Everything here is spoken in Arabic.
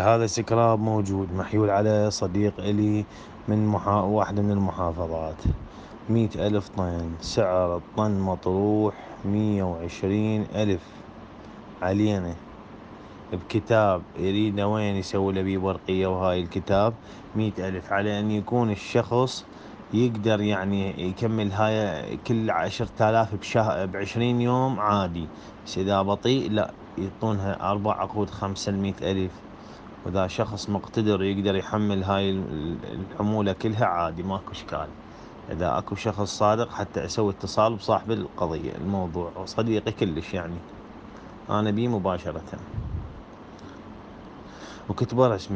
هذا سكراب موجود محيول على صديق إلي من محا... واحدة من المحافظات. مئة ألف طن سعر الطن مطروح مية وعشرين ألف. علينا. بكتاب يريد وين يسوي له بيه وهاي الكتاب. مئة ألف. على أن يكون الشخص يقدر يعني يكمل هاي كل عشرة آلاف بشهر بعشرين يوم عادي. بس إذا بطيء لا يعطونها أربع عقود خمسة المئة ألف. وإذا شخص مقتدر يقدر يحمل هاي الحمولة كلها عادي ماكو إشكال. إذا أكو شخص صادق حتى أسوي اتصال بصاحب القضية الموضوع صديقي كلش يعني. أنا بيه مباشرة. وكتبه رسمي